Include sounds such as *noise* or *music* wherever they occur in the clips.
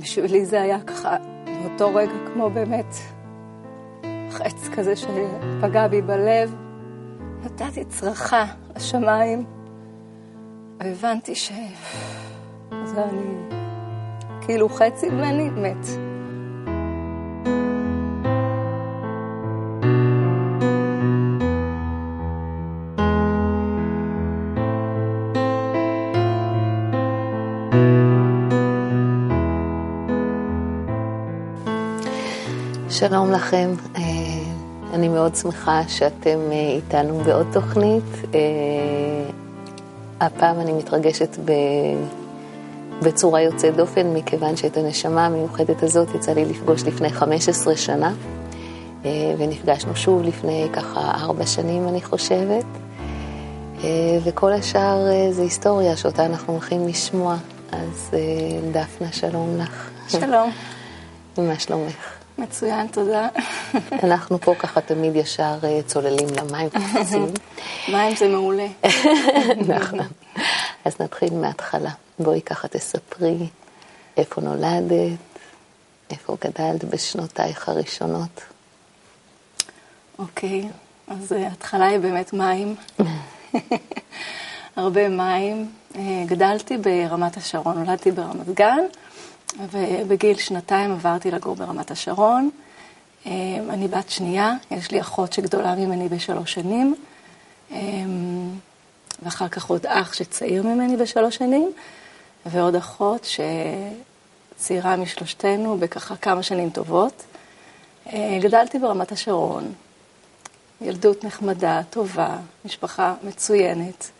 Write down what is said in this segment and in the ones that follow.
בשבילי זה היה ככה, באותו רגע כמו באמת חץ כזה שפגע בי בלב. נתתי צרחה לשמיים, והבנתי ש... זה אני, כאילו חצי ממני מת. שלום לכם, אה, אני מאוד שמחה שאתם אה, איתנו בעוד תוכנית. אה, הפעם אני מתרגשת בצורה יוצאת דופן, מכיוון שאת הנשמה המיוחדת הזאת יצא לי לפגוש לפני 15 שנה, ונפגשנו שוב לפני ככה ארבע שנים, אני חושבת. וכל השאר זה היסטוריה שאותה אנחנו הולכים לשמוע. אז דפנה, שלום לך. שלום. *laughs* מה שלומך? מצוין, תודה. אנחנו פה ככה תמיד ישר אה, צוללים למים קפצים. *laughs* מים זה מעולה. *laughs* נכון. אז נתחיל מההתחלה. בואי ככה תספרי איפה נולדת, איפה גדלת בשנותייך הראשונות. אוקיי, אז אה, ההתחלה היא באמת מים. *laughs* הרבה מים. אה, גדלתי ברמת השרון, נולדתי ברמת גן. ובגיל שנתיים עברתי לגור ברמת השרון. אמ, אני בת שנייה, יש לי אחות שגדולה ממני בשלוש שנים, אמ, ואחר כך עוד אח שצעיר ממני בשלוש שנים, ועוד אחות שצעירה משלושתנו בככה כמה שנים טובות. אה, גדלתי ברמת השרון, ילדות נחמדה, טובה, משפחה מצוינת,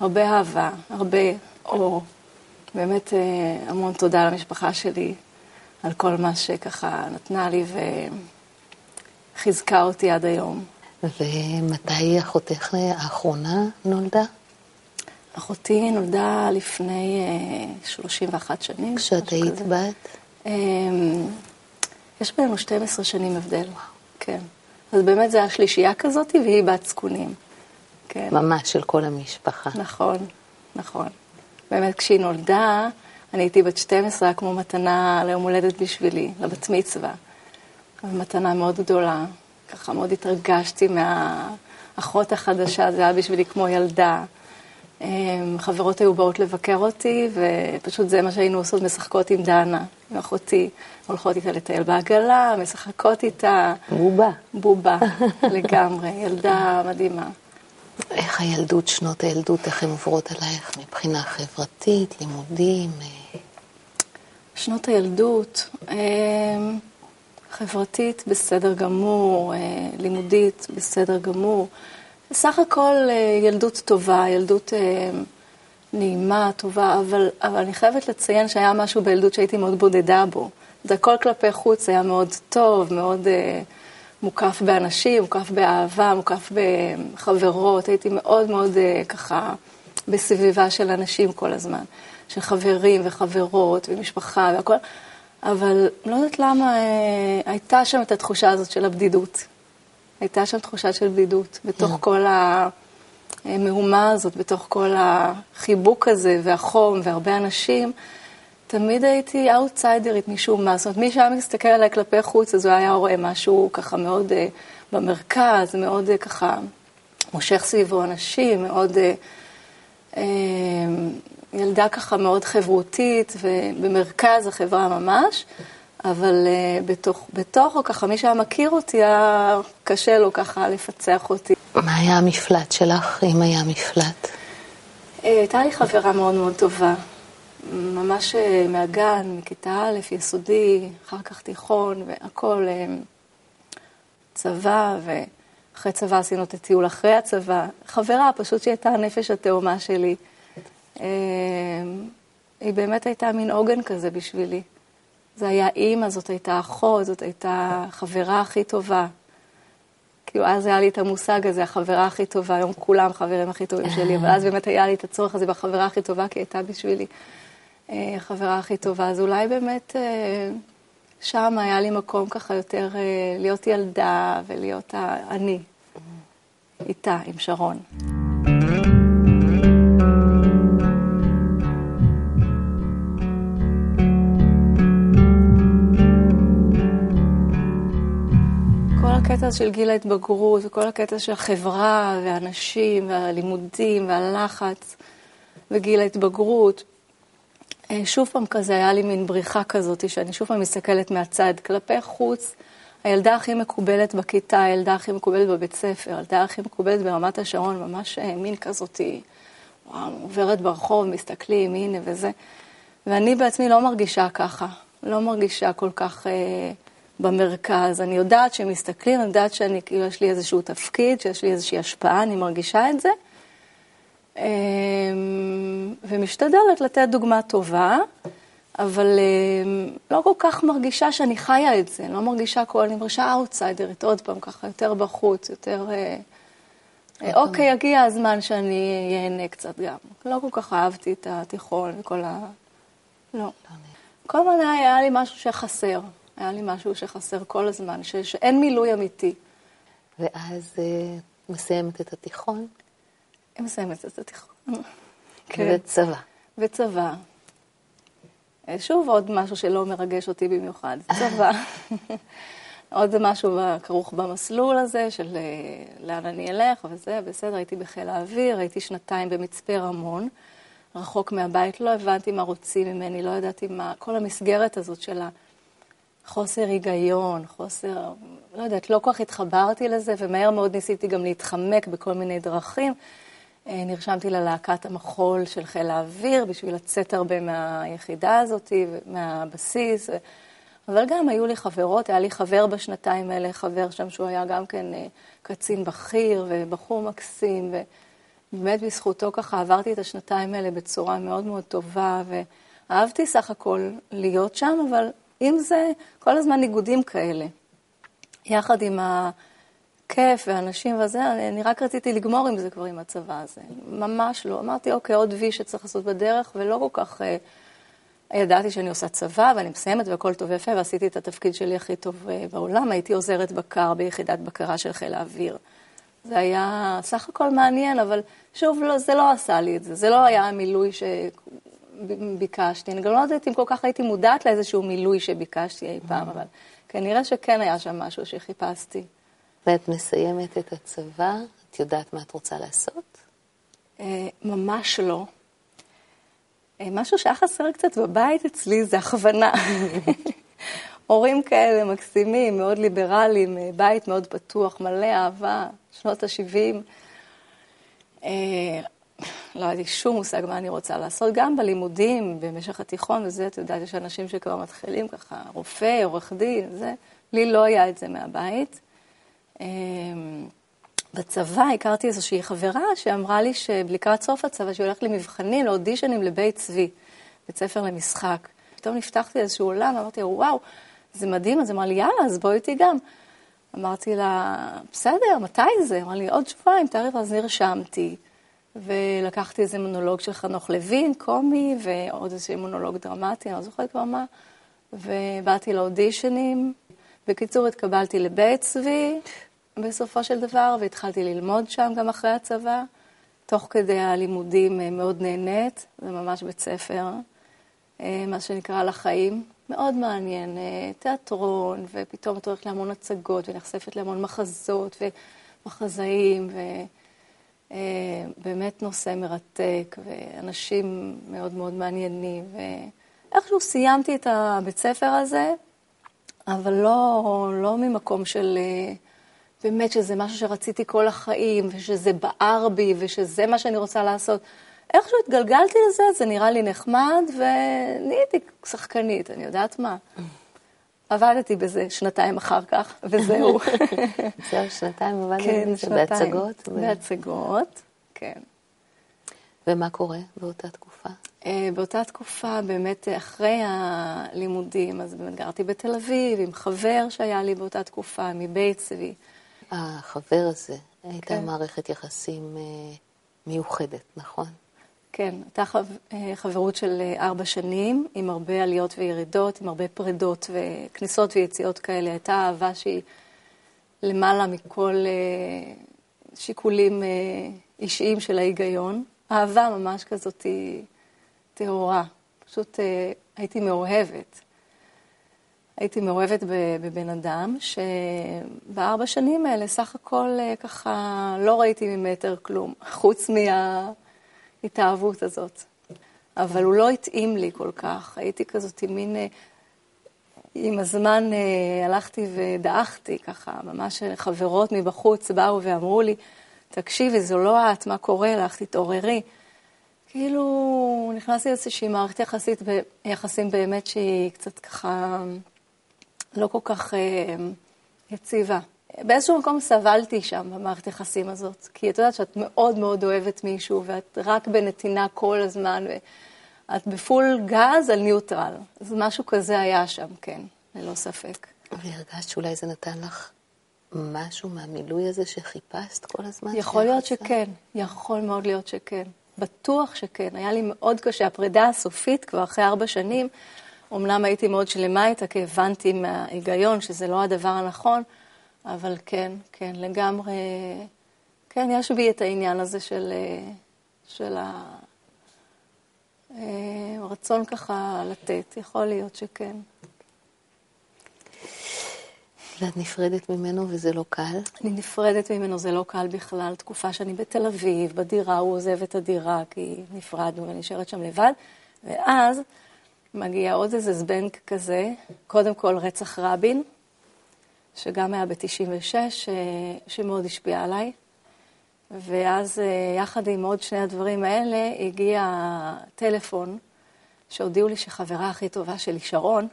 הרבה אהבה, הרבה אור. באמת אה, המון תודה למשפחה שלי על כל מה שככה נתנה לי וחיזקה אותי עד היום. ומתי אחותך האחרונה נולדה? אחותי נולדה לפני 31 אה, שנים. כשאת היית בת? אמ, יש בינינו 12 שנים הבדל, כן. אז באמת זה היה שלישייה כזאת, והיא בת זקונים. כן. ממש של כל המשפחה. נכון, נכון. באמת כשהיא נולדה, אני הייתי בת 12, היה כמו מתנה ליום הולדת בשבילי, לבת מצווה. מתנה מאוד גדולה, ככה מאוד התרגשתי מהאחות החדשה, זה היה בשבילי כמו ילדה. אמ, חברות היו באות לבקר אותי, ופשוט זה מה שהיינו עושות, משחקות עם דנה, עם אחותי, הולכות איתה לטייל בעגלה, משחקות איתה. בובה. בובה, *laughs* לגמרי, ילדה מדהימה. איך הילדות, שנות הילדות, איך הן עוברות עלייך מבחינה חברתית, לימודים? אה? שנות הילדות, אה, חברתית בסדר גמור, אה, לימודית בסדר גמור. בסך הכל ילדות טובה, ילדות נעימה, טובה, אבל, אבל אני חייבת לציין שהיה משהו בילדות שהייתי מאוד בודדה בו. זה הכל כלפי חוץ היה מאוד טוב, מאוד... מוקף באנשים, מוקף באהבה, מוקף בחברות, הייתי מאוד מאוד אה, ככה בסביבה של אנשים כל הזמן, של חברים וחברות ומשפחה והכל, אבל לא יודעת למה אה, הייתה שם את התחושה הזאת של הבדידות. הייתה שם תחושה של בדידות בתוך mm. כל המהומה הזאת, בתוך כל החיבוק הזה והחום והרבה אנשים. תמיד הייתי אאוטסיידרית משום מה. זאת אומרת, מי שהיה מסתכל עליי כלפי חוץ, אז הוא היה רואה משהו ככה מאוד uh, במרכז, מאוד uh, ככה מושך סביבו אנשים, מאוד... Uh, uh, ילדה ככה מאוד חברותית ובמרכז החברה ממש, אבל uh, בתוך, בתוכו ככה, מי שהיה מכיר אותי, היה קשה לו ככה לפצח אותי. מה היה המפלט שלך, אם היה מפלט? הייתה לי חברה מאוד מאוד טובה. ממש אה, מהגן, מכיתה א', יסודי, אחר כך תיכון, והכל אה, צבא, ואחרי צבא עשינו את הטיול אחרי הצבא. חברה, פשוט שהיא הייתה הנפש התאומה שלי. אה, היא באמת הייתה מין עוגן כזה בשבילי. זה היה אימא, זאת הייתה אחות, זאת הייתה חברה הכי טובה. כאילו, אז היה לי את המושג הזה, החברה הכי טובה, היום כולם חברים הכי טובים שלי, אבל אז באמת היה לי את הצורך הזה בחברה הכי טובה, כי היא הייתה בשבילי. אה, החברה הכי טובה, אז אולי באמת אה, שם היה לי מקום ככה יותר אה, להיות ילדה ולהיות אני, איתה, עם שרון. הקטע של גיל ההתבגרות, וכל הקטע של החברה, והאנשים, והלימודים, והלחץ, וגיל ההתבגרות, אה, שוב פעם כזה, היה לי מין בריחה כזאת, שאני שוב פעם מסתכלת מהצד. כלפי חוץ, הילדה הכי מקובלת בכיתה, הילדה הכי מקובלת בבית ספר, הילדה הכי מקובלת ברמת השרון, ממש אה, מין כזאת, וואו, עוברת ברחוב, מסתכלים, הנה וזה. ואני בעצמי לא מרגישה ככה, לא מרגישה כל כך אה, במרכז. אני יודעת שהם מסתכלים, אני יודעת שאני, כאילו, יש לי איזשהו תפקיד, שיש לי איזושהי השפעה, אני מרגישה את זה. אה, ומשתדלת לתת דוגמה טובה, אבל אה, לא כל כך מרגישה שאני חיה את זה, לא מרגישה כל, אני מרגישה אאוטסיידרית, עוד פעם, ככה, יותר בחוץ, יותר... אה, אה אוקיי, יגיע הזמן שאני אהנה קצת גם. לא כל כך אהבתי את התיכון וכל ה... לא. כל הזמן היה לי משהו שחסר, היה לי משהו שחסר כל הזמן, ש... שאין מילוי אמיתי. ואז uh, מסיימת את התיכון? מסיימת את התיכון. כן. וצבא. וצבא. אה, שוב עוד משהו שלא מרגש אותי במיוחד, *laughs* צבא. עוד משהו כרוך במסלול הזה של אה, לאן אני אלך וזה, בסדר, הייתי בחיל האוויר, הייתי שנתיים במצפה רמון. רחוק מהבית, לא הבנתי מה רוצים ממני, לא ידעתי מה, כל המסגרת הזאת של החוסר היגיון, חוסר, לא יודעת, לא כל כך התחברתי לזה, ומהר מאוד ניסיתי גם להתחמק בכל מיני דרכים. אה, נרשמתי ללהקת המחול של חיל האוויר בשביל לצאת הרבה מהיחידה הזאת, מהבסיס. אבל גם היו לי חברות, היה לי חבר בשנתיים האלה, חבר שם שהוא היה גם כן אה, קצין בכיר ובחור מקסים. ו... באמת בזכותו ככה עברתי את השנתיים האלה בצורה מאוד מאוד טובה, ואהבתי סך הכל להיות שם, אבל עם זה, כל הזמן ניגודים כאלה. יחד עם הכיף והאנשים וזה, אני רק רציתי לגמור עם זה כבר עם הצבא הזה. ממש לא. אמרתי, אוקיי, עוד וי שצריך לעשות בדרך, ולא כל כך... אה, ידעתי שאני עושה צבא ואני מסיימת והכל טוב ויפה, ועשיתי את התפקיד שלי הכי טוב אה, בעולם. הייתי עוזרת בקר ביחידת בקרה של חיל האוויר. זה היה סך הכל מעניין, אבל שוב, לא, זה לא עשה לי את זה. זה לא היה המילוי שביקשתי. אני גם לא יודעת אם כל כך הייתי מודעת לאיזשהו מילוי שביקשתי אי פעם, אבל כנראה שכן היה שם משהו שחיפשתי. ואת מסיימת את הצבא, את יודעת מה את רוצה לעשות? אה, ממש לא. אה, משהו שהיה חסר קצת בבית אצלי זה הכוונה. *laughs* הורים כאלה מקסימים, מאוד ליברליים, אה, בית מאוד פתוח, מלא אהבה, שנות ה-70. אה, לא היה לי שום מושג מה אני רוצה לעשות, גם בלימודים, במשך התיכון וזה, את יודעת, יש אנשים שכבר מתחילים ככה, רופא, עורך דין, זה, לי לא היה את זה מהבית. אה, בצבא הכרתי איזושהי חברה שאמרה לי שלקראת סוף הצבא, שהיא הולכת למבחנים, לאודישנים לבית צבי, בית ספר למשחק. פתאום נפתחתי איזשהו עולם, אמרתי, וואו, זה מדהים, אז אמרה לי, יאללה, אז בואי איתי גם. אמרתי לה, בסדר, מתי זה? אמרה לי, עוד שבועיים, תאריך, אז נרשמתי. ולקחתי איזה מונולוג של חנוך לוין, קומי, ועוד איזה מונולוג דרמטי, אני לא זוכרת כבר מה, ובאתי לאודישנים. בקיצור, התקבלתי לבית צבי בסופו של דבר, והתחלתי ללמוד שם גם אחרי הצבא. תוך כדי הלימודים אה, מאוד נהנית, זה ממש בית ספר, אה, מה שנקרא לחיים. מאוד מעניין, אה, תיאטרון, ופתאום את הולכת להמון הצגות, ונחשפת להמון מחזות ומחזאים, ובאמת נושא מרתק, ואנשים מאוד מאוד מעניינים. ואיכשהו סיימתי את הבית ספר הזה, אבל לא, לא ממקום של... אה, באמת שזה משהו שרציתי כל החיים, ושזה בער בי, ושזה מה שאני רוצה לעשות. איכשהו התגלגלתי לזה, זה נראה לי נחמד, ונהייתי שחקנית, אני יודעת מה. עבדתי בזה שנתיים אחר כך, וזהו. *laughs* זהו, שנתיים עבדת כן, בזה בהצגות? בהצגות, כן. ומה קורה באותה תקופה? אה, באותה תקופה, באמת אחרי הלימודים, אז באמת גרתי בתל אביב עם חבר שהיה לי באותה תקופה, מבית צבי. החבר הזה, הייתה כן. מערכת יחסים אה, מיוחדת, נכון? כן, הייתה אה, חברות של אה, ארבע שנים, עם הרבה עליות וירידות, עם הרבה פרידות וכניסות ויציאות כאלה. הייתה אהבה שהיא למעלה מכל שיקולים אישיים של ההיגיון. אהבה ממש כזאת טהורה, פשוט הייתי מאוהבת. הייתי מאוהבת בבן אדם, שבארבע שנים האלה סך הכל אה, ככה לא ראיתי ממטר כלום, *laughs* חוץ מההתאהבות הזאת. אבל הוא לא התאים לי כל כך, הייתי כזאת עם מין... אה, עם הזמן אה, הלכתי ודעכתי, ככה, ממש חברות מבחוץ באו ואמרו לי, תקשיבי, זו לא את, מה קורה לך, תתעוררי. כאילו, נכנסתי לאיזושהי מערכת יחסית, יחסים באמת שהיא קצת ככה לא כל כך אה, יציבה. באיזשהו מקום סבלתי שם במערכת יחסים הזאת, כי את יודעת שאת מאוד מאוד אוהבת מישהו, ואת רק בנתינה כל הזמן, ואת בפול גז על ניוטרל. אז משהו כזה היה שם, כן, ללא ספק. והרגשת שאולי זה נתן לך משהו מהמילוי הזה שחיפשת כל הזמן? יכול להיות שכן, יכול מאוד להיות שכן. בטוח שכן. היה לי מאוד קשה. הפרידה הסופית, כבר אחרי ארבע שנים, אמנם הייתי מאוד שלמה איתה, כי הבנתי מההיגיון שזה לא הדבר הנכון, אבל כן, כן, לגמרי, כן, יש בי את העניין הזה של, של הרצון ככה לתת, יכול להיות שכן. ואת נפרדת ממנו וזה לא קל? אני נפרדת ממנו, זה לא קל בכלל. תקופה שאני בתל אביב, בדירה, הוא עוזב את הדירה כי נפרדנו ונשארת שם לבד. ואז מגיע עוד איזה זבנג כזה, קודם כל רצח רבין, שגם היה ב-96, שמאוד השפיע עליי. ואז אה, יחד עם עוד שני הדברים האלה, הגיע טלפון שהודיעו לי שחברה הכי טובה שלי, שרון,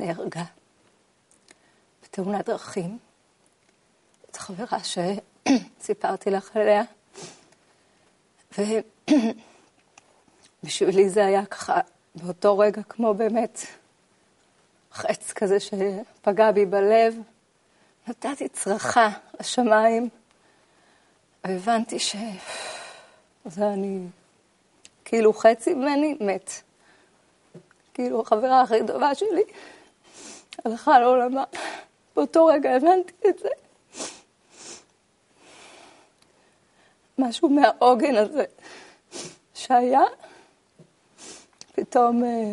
נהרגה. בתאונת דרכים. זאת חברה שסיפרתי לך עליה. ובשבילי *coughs* זה היה ככה, באותו רגע, כמו באמת חץ כזה שפגע בי בלב. נתתי צרחה לשמיים, והבנתי שזה אני, כאילו חצי ממני מת. כאילו החברה הכי טובה שלי הלכה לעולמה. באותו רגע הבנתי את זה. משהו מהעוגן הזה שהיה, פתאום אה,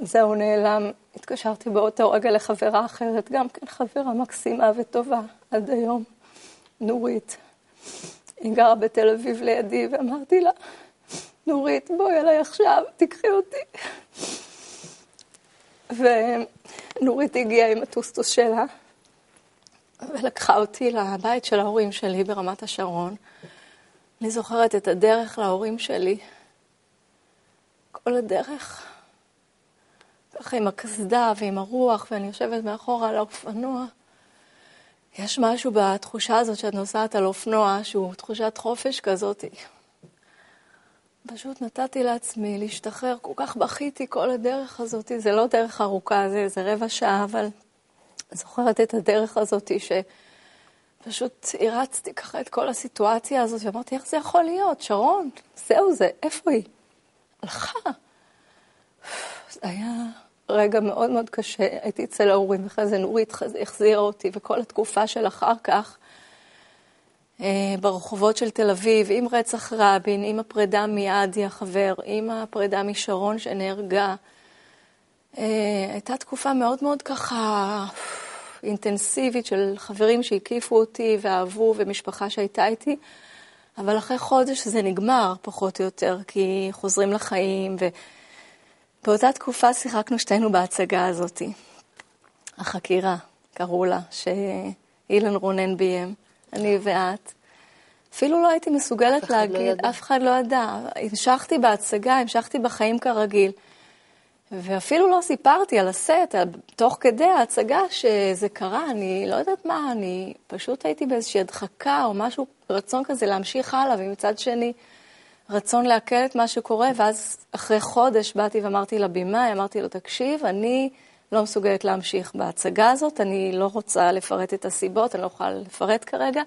זהו נעלם. התקשרתי באותו רגע לחברה אחרת, גם כן חברה מקסימה וטובה עד היום, נורית. היא גרה בתל אביב לידי, ואמרתי לה, נורית, בואי אליי עכשיו, תקחי אותי. ונורית הגיעה עם הטוסטוס שלה, ולקחה אותי לבית של ההורים שלי ברמת השרון. אני זוכרת את הדרך להורים שלי, כל הדרך, ככה עם הקסדה ועם הרוח, ואני יושבת מאחורה על האופנוע. יש משהו בתחושה הזאת שאת נוסעת על אופנוע, שהוא תחושת חופש כזאת. פשוט נתתי לעצמי להשתחרר, כל כך בכיתי כל הדרך הזאת, זה לא דרך ארוכה, זה, זה רבע שעה, אבל זוכרת את הדרך הזאת שפשוט הרצתי ככה את כל הסיטואציה הזאת, ואמרתי, איך זה יכול להיות? שרון, זהו זה, איפה היא? הלכה. זה היה רגע מאוד מאוד קשה, הייתי אצל ההורים, אחרי זה נורית החזירה אותי, וכל התקופה של אחר כך, אה, ברחובות של תל אביב, עם רצח רבין, עם הפרידה מעדי החבר, עם הפרידה משרון שנהרגה. אה, הייתה תקופה מאוד מאוד ככה אינטנסיבית של חברים שהקיפו אותי ואהבו ומשפחה שהייתה איתי, אבל אחרי חודש זה נגמר פחות או יותר, כי חוזרים לחיים, ובאותה תקופה שיחקנו שתינו בהצגה הזאת, החקירה, קראו לה, שאילן רונן ביים. אני ואת. אפילו לא הייתי מסוגלת לא להגיד, לא אף אחד לא ידע. המשכתי בהצגה, המשכתי בחיים כרגיל. ואפילו לא סיפרתי על הסט, תוך כדי ההצגה שזה קרה, אני לא יודעת מה, אני פשוט הייתי באיזושהי הדחקה או משהו, רצון כזה להמשיך הלאה, ומצד שני, רצון לעכל את מה שקורה, ואז אחרי חודש באתי ואמרתי לבמאי, אמרתי לו, תקשיב, אני לא מסוגלת להמשיך בהצגה הזאת, אני לא רוצה לפרט את הסיבות, אני לא יכולה לפרט כרגע.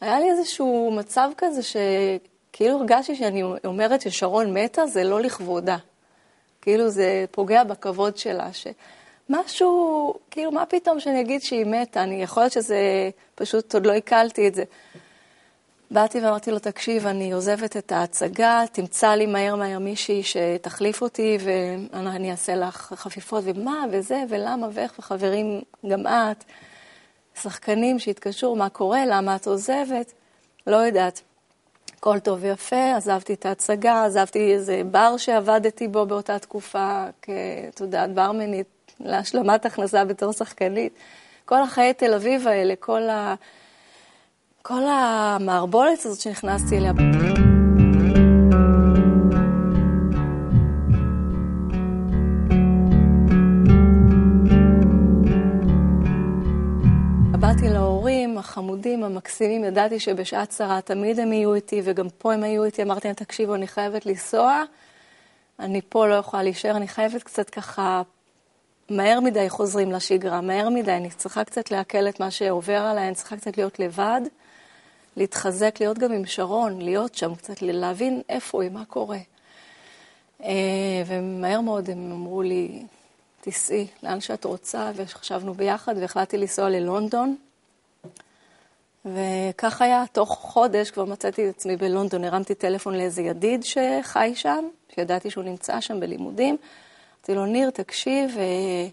היה לי איזשהו מצב כזה שכאילו הרגשתי שאני אומרת ששרון מתה, זה לא לכבודה. כאילו זה פוגע בכבוד שלה, שמשהו, כאילו מה פתאום שאני אגיד שהיא מתה, אני יכול להיות שזה, פשוט עוד לא עיכלתי את זה. באתי ואמרתי לו, תקשיב, אני עוזבת את ההצגה, תמצא לי מהר מהר מישהי שתחליף אותי ואני אעשה לך חפיפות, ומה, וזה, ולמה, ואיך, וחברים, גם את, שחקנים שהתקשרו, מה קורה, למה את עוזבת, לא יודעת. הכל טוב ויפה, עזבתי את ההצגה, עזבתי איזה בר שעבדתי בו באותה תקופה, כאת יודעת, ברמנית, להשלמת הכנסה בתור שחקנית. כל החיי תל אביב האלה, כל ה... כל המערבולת הזאת שנכנסתי אליה. החמודים, המקסימים, ידעתי שבשעת צרה תמיד הם יהיו איתי, וגם פה הם היו איתי, אמרתי להם, תקשיבו, אני חייבת לנסוע, אני פה לא יכולה להישאר, אני חייבת קצת ככה, מהר מדי חוזרים לשגרה, מהר מדי, אני צריכה קצת לעכל את מה שעובר עליי, אני צריכה קצת להיות לבד. להתחזק, להיות גם עם שרון, להיות שם קצת, להבין איפה היא, מה קורה. אה, ומהר מאוד הם אמרו לי, תיסעי לאן שאת רוצה, וחשבנו ביחד, והחלטתי לנסוע ללונדון. וכך היה, תוך חודש כבר מצאתי את עצמי בלונדון, הרמתי טלפון לאיזה ידיד שחי שם, שידעתי שהוא נמצא שם בלימודים. אמרתי לו, ניר, תקשיב, אה,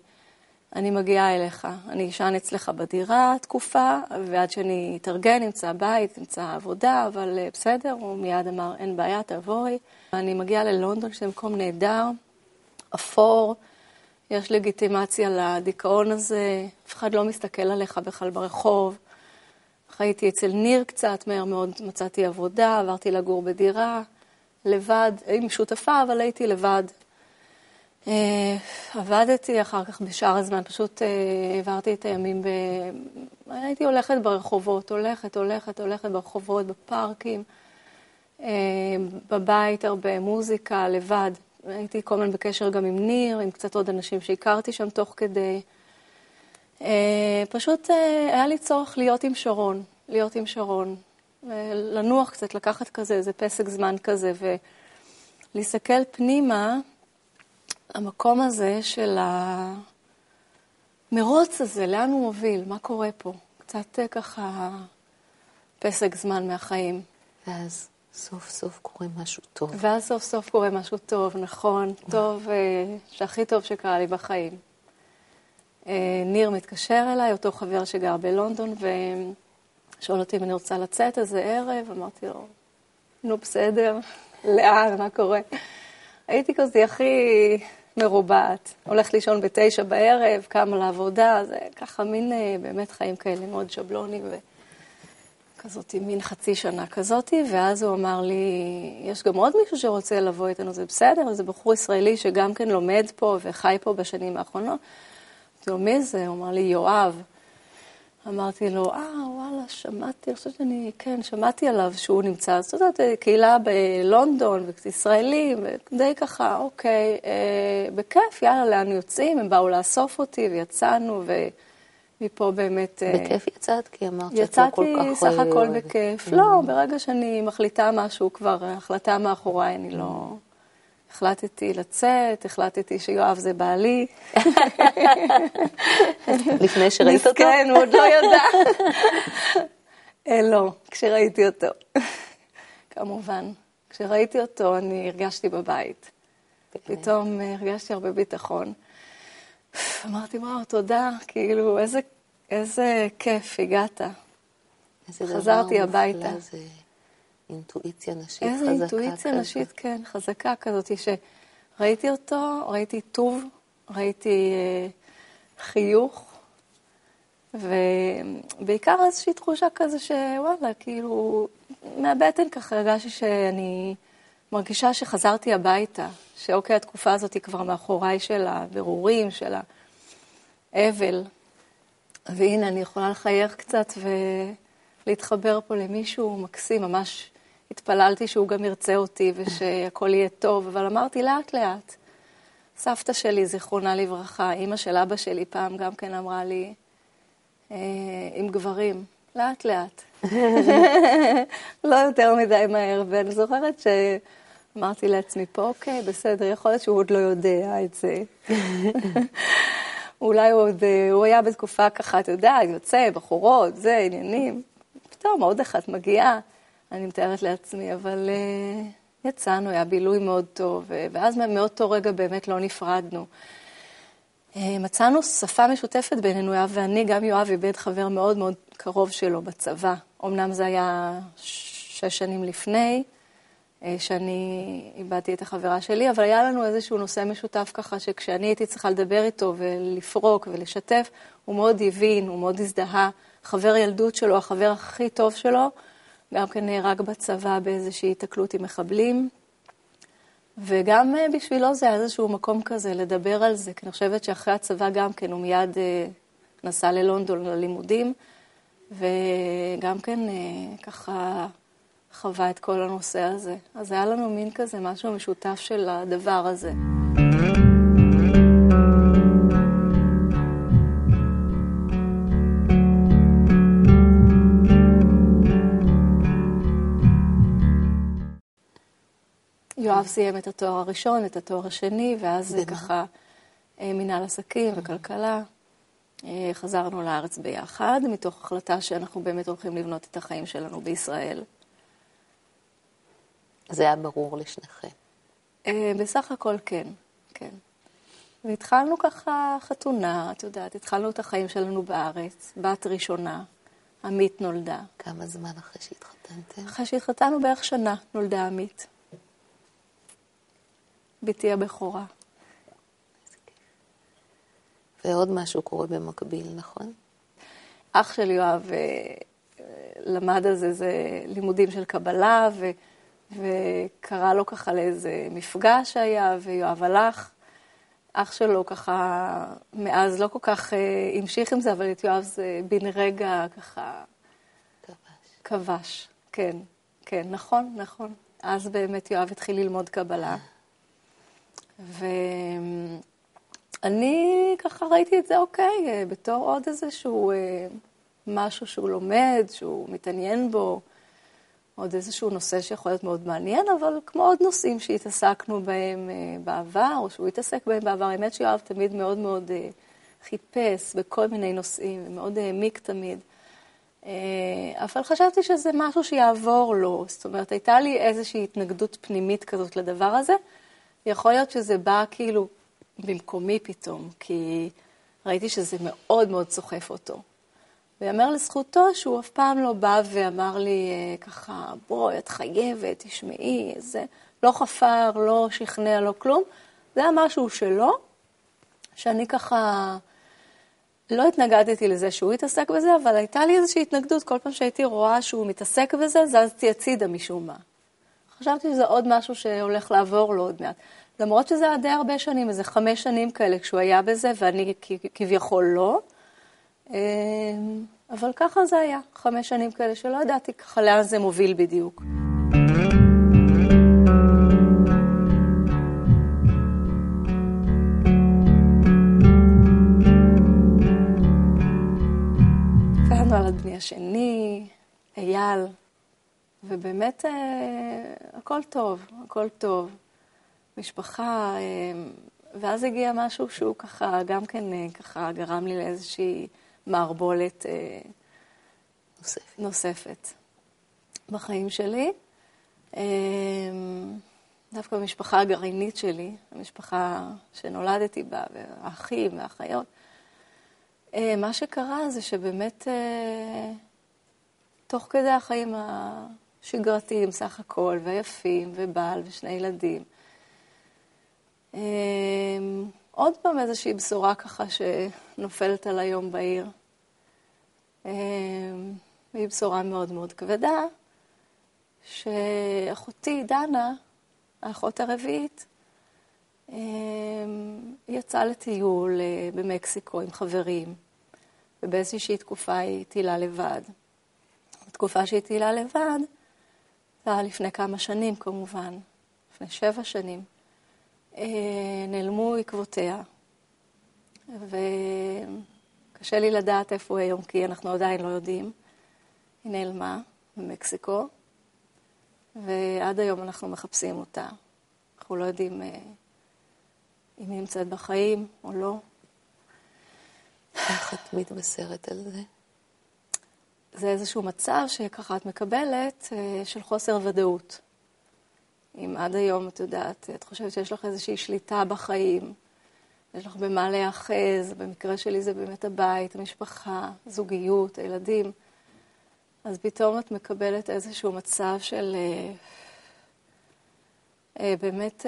אני מגיעה אליך. אני אשן אצלך בדירה תקופה, ועד שאני אתארגן, אמצא בית, אמצא עבודה, אבל אה, בסדר, הוא מיד אמר, אין בעיה, תעבורי. אני מגיעה ללונדון, שזה מקום נהדר, אפור, יש לגיטימציה לדיכאון הזה, אף אחד לא מסתכל עליך בכלל ברחוב. חייתי אצל ניר קצת, מהר מאוד מצאתי עבודה, עברתי לגור בדירה, לבד, עם שותפה, אבל הייתי לבד. אה, עבדתי אחר כך בשאר הזמן, פשוט אה, העברתי את הימים ב... הייתי הולכת ברחובות, הולכת, הולכת, הולכת ברחובות, בפארקים, אה, בבית הרבה, מוזיקה, לבד. הייתי כל הזמן בקשר גם עם ניר, עם קצת עוד אנשים שהכרתי שם תוך כדי. פשוט היה לי צורך להיות עם שרון, להיות עם שרון. לנוח קצת, לקחת כזה, איזה פסק זמן כזה, ולהסתכל פנימה. המקום הזה של המרוץ הזה, לאן הוא מוביל, מה קורה פה? קצת אה, ככה פסק זמן מהחיים. ואז סוף סוף קורה משהו טוב. ואז סוף סוף קורה משהו טוב, נכון, טוב, אה, שהכי טוב שקרה לי בחיים. אה, ניר מתקשר אליי, אותו חבר שגר בלונדון, ושואל אותי אם אני רוצה לצאת איזה ערב, אמרתי לו, נו בסדר, *laughs* לאן, מה קורה? הייתי כזה הכי מרובעת. הולכת לישון בתשע בערב, קמה לעבודה, זה ככה מין אה, באמת חיים כאלה מאוד שבלונים וכזאת, מין חצי שנה כזאתי, ואז הוא אמר לי, יש גם עוד מישהו שרוצה לבוא איתנו, זה בסדר, זה בחור ישראלי שגם כן לומד פה וחי פה בשנים האחרונות. אמרתי לו, מי זה? הוא אמר לי, יואב. אמרתי לו, אה, וואלה, שמעתי, אני חושבת שאני, כן, שמעתי עליו שהוא נמצא, זאת אומרת, קהילה בלונדון, ישראלים, די ככה, אוקיי, אה, בכיף, יאללה, לאן יוצאים? הם באו לאסוף אותי ויצאנו, ומפה באמת... אה, בכיף יצאת? כי אמרת שאת לא כל כך... יצאתי סך הכל בכיף. לא, ברגע שאני מחליטה משהו, כבר החלטה מאחוריי, אני לא... החלטתי לצאת, החלטתי שיואב זה בעלי. *laughs* לפני שראית אותו? כן, הוא עוד לא ידע. אה, לא, כשראיתי אותו. כמובן. כשראיתי אותו, אני הרגשתי בבית. פתאום אה, הרגשתי הרבה ביטחון. אמרתי, וואו, תודה, כאילו, איזה, איזה כיף, הגעת. חזרתי הביתה. זה... אינטואיציה נשית איזה חזקה. איזה אינטואיציה. נשית, כן, חזקה כזאת, שראיתי אותו, ראיתי טוב, ראיתי אה, חיוך, ובעיקר איזושהי תחושה כזה שוואלה, כאילו, מהבטן ככה הרגשתי שאני מרגישה שחזרתי הביתה, שאוקיי, התקופה הזאת היא כבר מאחוריי של הבירורים, של האבל, והנה, אני יכולה לחייך קצת ולהתחבר פה למישהו מקסים, ממש התפללתי שהוא גם ירצה אותי ושהכול יהיה טוב, אבל אמרתי לאט לאט. סבתא שלי, זיכרונה לברכה, אימא של אבא שלי פעם גם כן אמרה לי, אה, עם גברים, לאט לאט. *laughs* לא יותר מדי מהר, ואני זוכרת שאמרתי לעצמי פה, אוקיי, בסדר, יכול להיות שהוא עוד לא יודע את זה. *laughs* אולי הוא עוד, אה, הוא היה בתקופה ככה, אתה יודע, יוצא, בחורות, זה, עניינים. פתאום עוד אחת מגיעה. אני מתארת לעצמי, אבל uh, יצאנו, היה בילוי מאוד טוב, ואז מאותו רגע באמת לא נפרדנו. Uh, מצאנו שפה משותפת בינינו, יואב ואני, גם יואב איבד חבר מאוד מאוד קרוב שלו בצבא. אמנם זה היה שש שנים לפני, אה, שאני איבדתי את החברה שלי, אבל היה לנו איזשהו נושא משותף ככה, שכשאני הייתי צריכה לדבר איתו ולפרוק ולשתף, הוא מאוד הבין, הוא מאוד הזדהה. חבר ילדות שלו, החבר הכי טוב שלו, גם כן נהרג בצבא באיזושהי התקלות עם מחבלים. וגם אה, בשבילו זה היה איזשהו מקום כזה לדבר על זה, כי אני חושבת שאחרי הצבא גם כן הוא מיד אה, נסע ללונדון ללימודים, וגם כן ככה חווה את כל הנושא הזה. אז היה לנו מין כזה משהו משותף של הדבר הזה. יואב סיים את התואר הראשון, את התואר השני, ואז זה ככה אה, מנהל עסקים וכלכלה. אה, חזרנו לארץ ביחד, מתוך החלטה שאנחנו באמת הולכים לבנות את החיים שלנו בישראל. זה היה ברור לשניכם. אה, בסך הכל כן, כן. והתחלנו ככה חתונה, את יודעת, התחלנו את החיים שלנו בארץ, בת ראשונה, עמית נולדה. כמה זמן אחרי שהתחתנתם? אחרי שהתחתנו בערך שנה נולדה עמית. בתי הבכורה. ועוד משהו קורה במקביל, נכון? אח של יואב אה, למד על זה, זה לימודים של קבלה, ו... וקרא לו ככה לאיזה מפגש שהיה, ויואב הלך. אח שלו ככה, מאז לא כל כך אה, המשיך עם זה, אבל את יואב זה בן רגע ככה... כבש. כבש, כן, כן, נכון, נכון. אז באמת יואב התחיל ללמוד קבלה. ואני ככה ראיתי את זה, אוקיי, אה, בתור עוד איזשהו אה, משהו שהוא לומד, שהוא מתעניין בו. עוד איזשהו נושא שיכול להיות מאוד מעניין, אבל כמו עוד נושאים שהתעסקנו בהם אה, בעבר, או שהוא התעסק בהם בעבר, האמת שיואב תמיד מאוד מאוד חיפש בכל מיני נושאים, ומאוד העמיק תמיד. אבל חשבתי שזה משהו שיעבור לו, זאת אומרת, הייתה לי איזושהי התנגדות פנימית כזאת לדבר הזה. יכול להיות שזה בא כאילו במקומי פתאום, כי ראיתי שזה מאוד מאוד סוחף אותו. ויאמר לזכותו שהוא אף פעם לא בא ואמר לי אה, ככה, בואי, את חייבת, תשמעי, זה, לא חפר, לא שכנע, לא כלום. זה היה משהו שלו, שאני ככה לא התנגדתי לזה שהוא התעסק בזה, אבל הייתה לי איזושהי התנגדות כל פעם שהייתי רואה שהוא מתעסק בזה, זזתי הצידה משום מה. חשבתי שזה עוד משהו שהולך לעבור לו עוד מעט. למרות שזה היה די הרבה שנים, איזה חמש שנים כאלה כשהוא היה בזה, ואני כביכול לא. אמ, אבל ככה זה היה, חמש שנים כאלה שלא ידעתי ככה לאן זה מוביל בדיוק. ואז נולד בני השני, אייל, ובאמת אה, הכל טוב, הכל טוב. משפחה, אה, ואז הגיע משהו שהוא ככה, גם כן אה, ככה גרם לי לאיזושהי... מערבולת אה, נוספת. נוספת בחיים שלי. אה, דווקא במשפחה הגרעינית שלי, המשפחה שנולדתי בה, והאחים והאחיות, אה, מה שקרה זה שבאמת תוך כדי החיים השגרתיים סך הכל, ויפים, ובעל ושני ילדים, עוד פעם איזושהי בשורה ככה שנופלת על היום בעיר. והיא אמ, בשורה מאוד מאוד כבדה, שאחותי דנה, האחות הרביעית, אמ, יצאה לטיול אה, במקסיקו עם חברים, ובאיזושהי תקופה היא טילה לבד. בתקופה שהיא טילה לבד, זה היה לפני כמה שנים כמובן, לפני שבע שנים. אה, נעלמו עקבותיה, וקשה לי לדעת איפה היא היום, כי אנחנו עדיין לא יודעים. היא נעלמה במקסיקו, ועד היום אנחנו מחפשים אותה. אנחנו לא יודעים אה, אם היא נמצאת בחיים או לא. איך את מתבשרת על זה? זה איזשהו מצב שככה את מקבלת אה, של חוסר ודאות. אם עד היום, את יודעת, את חושבת שיש לך איזושהי שליטה בחיים, יש לך במה להיאחז, במקרה שלי זה באמת הבית, המשפחה, זוגיות, הילדים, אז פתאום את מקבלת איזשהו מצב של אה, אה, באמת,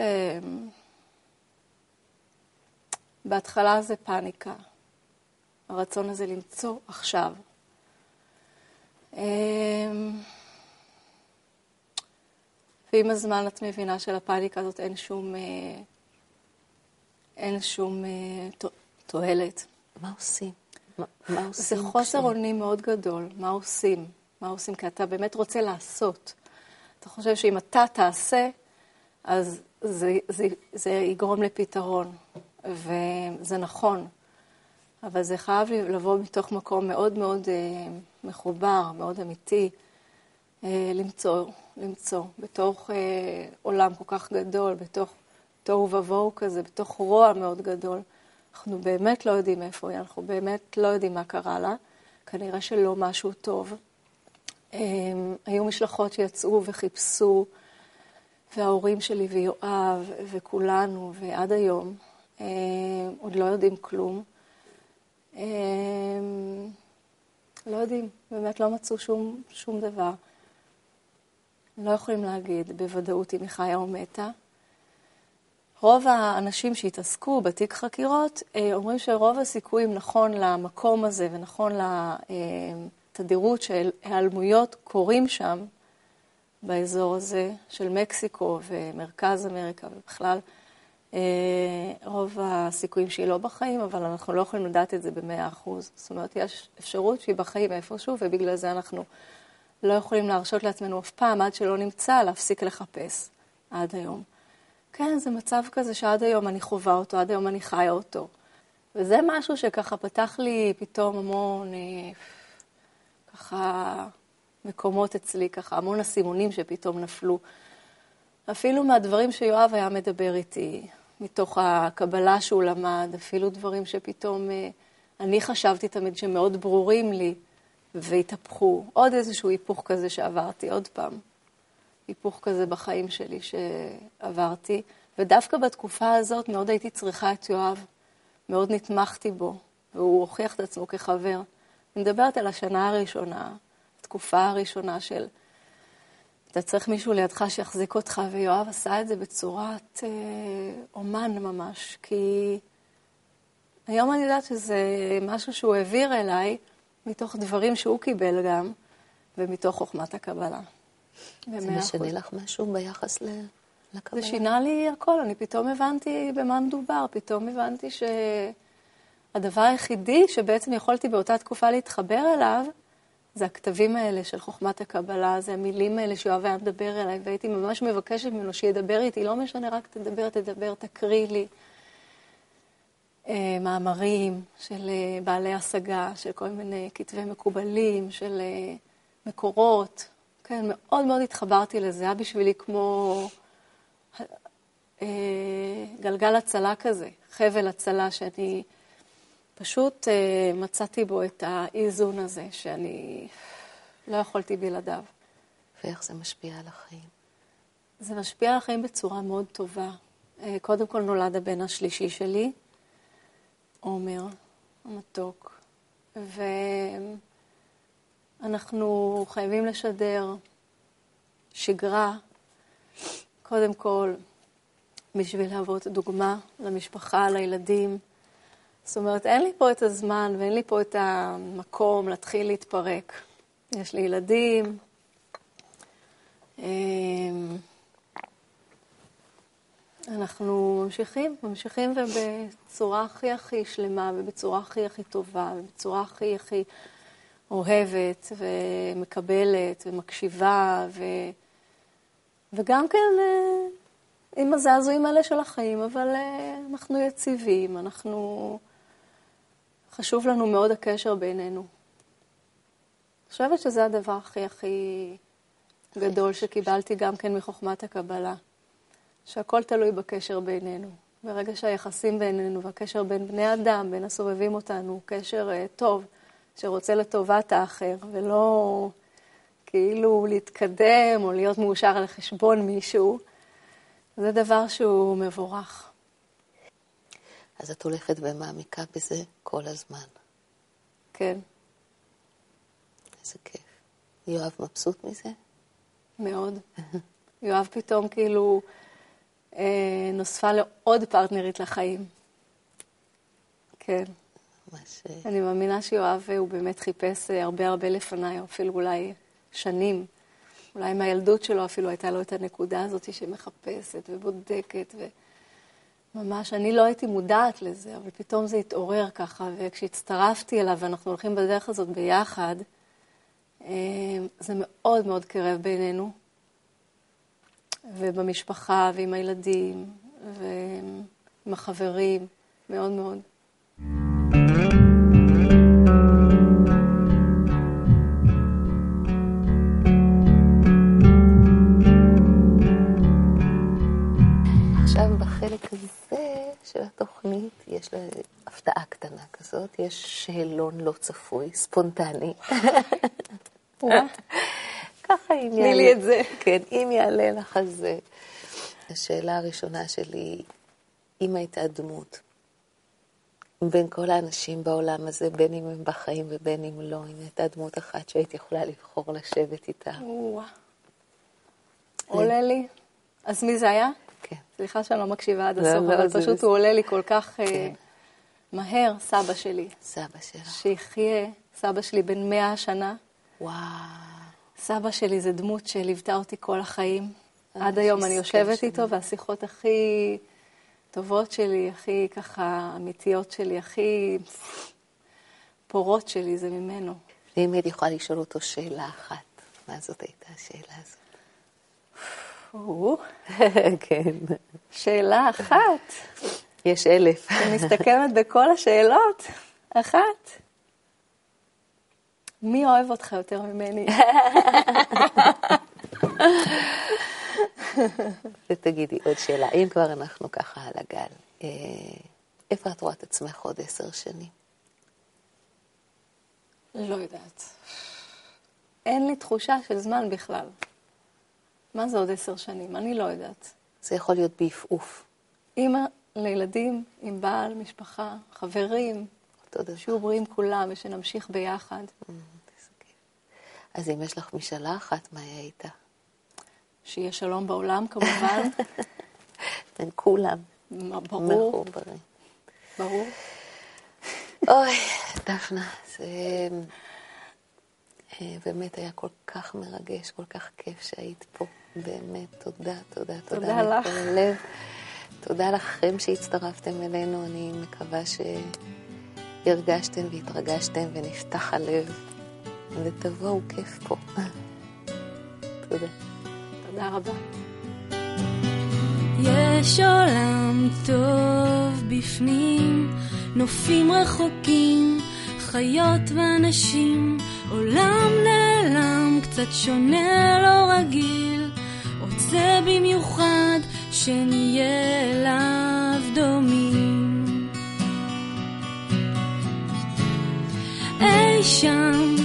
בהתחלה זה פאניקה, הרצון הזה למצוא עכשיו. ועם הזמן את מבינה שלפאניקה הזאת אין שום, אין שום תועלת. מה עושים? מה, מה עושים? זה חוסר אונים מאוד גדול, מה עושים? מה עושים? כי אתה באמת רוצה לעשות. אתה חושב שאם אתה תעשה, אז זה, זה, זה יגרום לפתרון, וזה נכון. אבל זה חייב לבוא מתוך מקום מאוד מאוד אה, מחובר, מאוד אמיתי, אה, למצוא, למצוא, בתוך אה, עולם כל כך גדול, בתוך תוהו ובוהו כזה, בתוך רוע מאוד גדול. אנחנו באמת לא יודעים איפה היא, אנחנו באמת לא יודעים מה קרה לה. כנראה שלא משהו טוב. היו משלחות שיצאו וחיפשו, וההורים שלי ויואב וכולנו, ועד היום, עוד לא יודעים כלום. לא יודעים, באמת לא מצאו שום, שום דבר. לא יכולים להגיד בוודאות אם היא חיה או מתה. רוב האנשים שהתעסקו בתיק חקירות אה, אומרים שרוב הסיכויים נכון למקום הזה ונכון לתדירות של היעלמויות קורים שם, באזור הזה של מקסיקו ומרכז אמריקה ובכלל, אה, רוב הסיכויים שהיא לא בחיים, אבל אנחנו לא יכולים לדעת את זה במאה אחוז. זאת אומרת, יש אפשרות שהיא בחיים איפשהו, ובגלל זה אנחנו לא יכולים להרשות לעצמנו אף פעם, עד שלא נמצא, להפסיק לחפש עד היום. כן, זה מצב כזה שעד היום אני חווה אותו, עד היום אני חיה אותו. וזה משהו שככה פתח לי פתאום המון, אה, ככה, מקומות אצלי, ככה, המון אסימונים שפתאום נפלו. אפילו מהדברים שיואב היה מדבר איתי, מתוך הקבלה שהוא למד, אפילו דברים שפתאום אה, אני חשבתי תמיד שמאוד ברורים לי, והתהפכו. עוד איזשהו היפוך כזה שעברתי, עוד פעם. היפוך כזה בחיים שלי שעברתי, ודווקא בתקופה הזאת מאוד הייתי צריכה את יואב, מאוד נתמכתי בו, והוא הוכיח את עצמו כחבר. אני מדברת על השנה הראשונה, התקופה הראשונה של אתה צריך מישהו לידך שיחזיק אותך, ויואב עשה את זה בצורת אה, אומן ממש, כי היום אני יודעת שזה משהו שהוא העביר אליי מתוך דברים שהוא קיבל גם, ומתוך חוכמת הקבלה. זה משנה לך משהו ביחס לקבלה? זה שינה לי הכל, אני פתאום הבנתי במה מדובר, פתאום הבנתי שהדבר היחידי שבעצם יכולתי באותה תקופה להתחבר אליו, זה הכתבים האלה של חוכמת הקבלה, זה המילים האלה שיואב היה מדבר אליי, והייתי ממש מבקשת ממנו שידבר איתי, לא משנה, רק תדבר, תדבר, תקריא לי. אה, מאמרים של אה, בעלי השגה, של כל מיני כתבי מקובלים, של אה, מקורות. כן, מאוד מאוד התחברתי לזה, היה בשבילי כמו גלגל הצלה כזה, חבל הצלה שאני פשוט מצאתי בו את האיזון הזה, שאני לא יכולתי בלעדיו. ואיך זה משפיע על החיים? זה משפיע על החיים בצורה מאוד טובה. קודם כל נולד הבן השלישי שלי, עומר המתוק, ואנחנו חייבים לשדר שגרה, קודם כל, בשביל להוות דוגמה למשפחה, לילדים. זאת אומרת, אין לי פה את הזמן ואין לי פה את המקום להתחיל להתפרק. יש לי ילדים. אמ, אנחנו ממשיכים, ממשיכים ובצורה הכי הכי שלמה ובצורה הכי הכי טובה ובצורה הכי הכי אוהבת ומקבלת ומקשיבה ו... וגם כן אה, עם הזעזועים האלה של החיים, אבל אה, אנחנו יציבים, אנחנו... חשוב לנו מאוד הקשר בינינו. אני חושבת שזה הדבר הכי הכי גדול שקיבלתי גם כן מחוכמת הקבלה. שהכל תלוי בקשר בינינו. ברגע שהיחסים בינינו והקשר בין בני אדם, בין הסובבים אותנו, קשר uh, טוב, שרוצה לטובת האחר, ולא כאילו להתקדם או להיות מאושר על חשבון מישהו, זה דבר שהוא מבורך. אז את הולכת ומעמיקה בזה כל הזמן. כן. איזה כיף. יואב מבסוט מזה? מאוד. *laughs* יואב פתאום כאילו אה, נוספה לעוד פרטנרית לחיים. כן. ממש... אה, אני מאמינה שיואב הוא באמת חיפש אה, הרבה הרבה לפניי, אפילו אולי שנים. אולי מהילדות שלו אפילו הייתה לו את הנקודה הזאת שמחפשת ובודקת. וממש, אני לא הייתי מודעת לזה, אבל פתאום זה התעורר ככה, וכשהצטרפתי אליו ואנחנו הולכים בדרך הזאת ביחד, אה, זה מאוד מאוד קרב בינינו, ובמשפחה, ועם הילדים, ועם החברים, מאוד מאוד. של התוכנית, יש לה הפתעה קטנה כזאת, יש שאלון לא צפוי, ספונטני. ככה אם יעלה. תני לי את זה. כן, אם יעלה לך, אז השאלה הראשונה שלי, אם הייתה דמות בין כל האנשים בעולם הזה, בין אם הם בחיים ובין אם לא, אם הייתה דמות אחת שהיית יכולה לבחור לשבת איתה. עולה לי. אז מי זה היה? כן. סליחה שאני לא מקשיבה עד הסוף, אבל פשוט הוא עולה לי כל כך אה, כן. מהר, סבא שלי. סבא שלך. שיחיה, סבא שלי בן מאה שנה. וואו. סבא שלי זה דמות שליוותה אותי כל החיים. אה, עד היום אני יושבת איתו, והשיחות הכי טובות שלי, הכי ככה אמיתיות שלי, הכי פורות שלי, זה ממנו. ואם הייתי יכולה לשאול אותו שאלה אחת, מה זאת הייתה השאלה הזאת? *laughs* כן. שאלה אחת. יש אלף. אני מסתכלת בכל השאלות. אחת. מי אוהב אותך יותר ממני? *laughs* ותגידי עוד שאלה, אם כבר אנחנו ככה על הגל, אה, איפה את רואה את עצמך עוד עשר שנים? לא יודעת. אין לי תחושה של זמן בכלל. מה זה עוד עשר שנים? אני לא יודעת. זה יכול להיות בעפעוף. אימא לילדים, עם בעל, משפחה, חברים. שיהיו בריאים כולם ושנמשיך ביחד. Mm, אז אם יש לך משאלה אחת, מה היא הייתה? שיהיה שלום בעולם כמובן. *laughs* בין כולם. ברור. ברור. אוי, דפנה, זה... אה, באמת היה כל כך מרגש, כל כך כיף שהיית פה. באמת, תודה, תודה, תודה. תודה לך. לב. תודה לכם שהצטרפתם אלינו, אני מקווה שהרגשתם והתרגשתם ונפתח הלב, ותבואו כיף פה. *laughs* תודה. תודה רבה. יש עולם טוב בפנים, נופים רחוקים, חיות ואנשים, עולם נעלם, קצת שונה, לא רגיל. רוצה במיוחד שנהיה אליו דומים. אי שם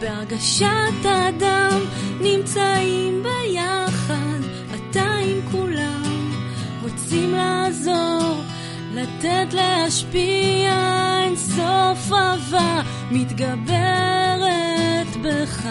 בהרגשת אדם נמצאים ביחד, אתה עם כולם, רוצים לעזור, לתת להשפיע אין סוף אהבה מתגברת בך.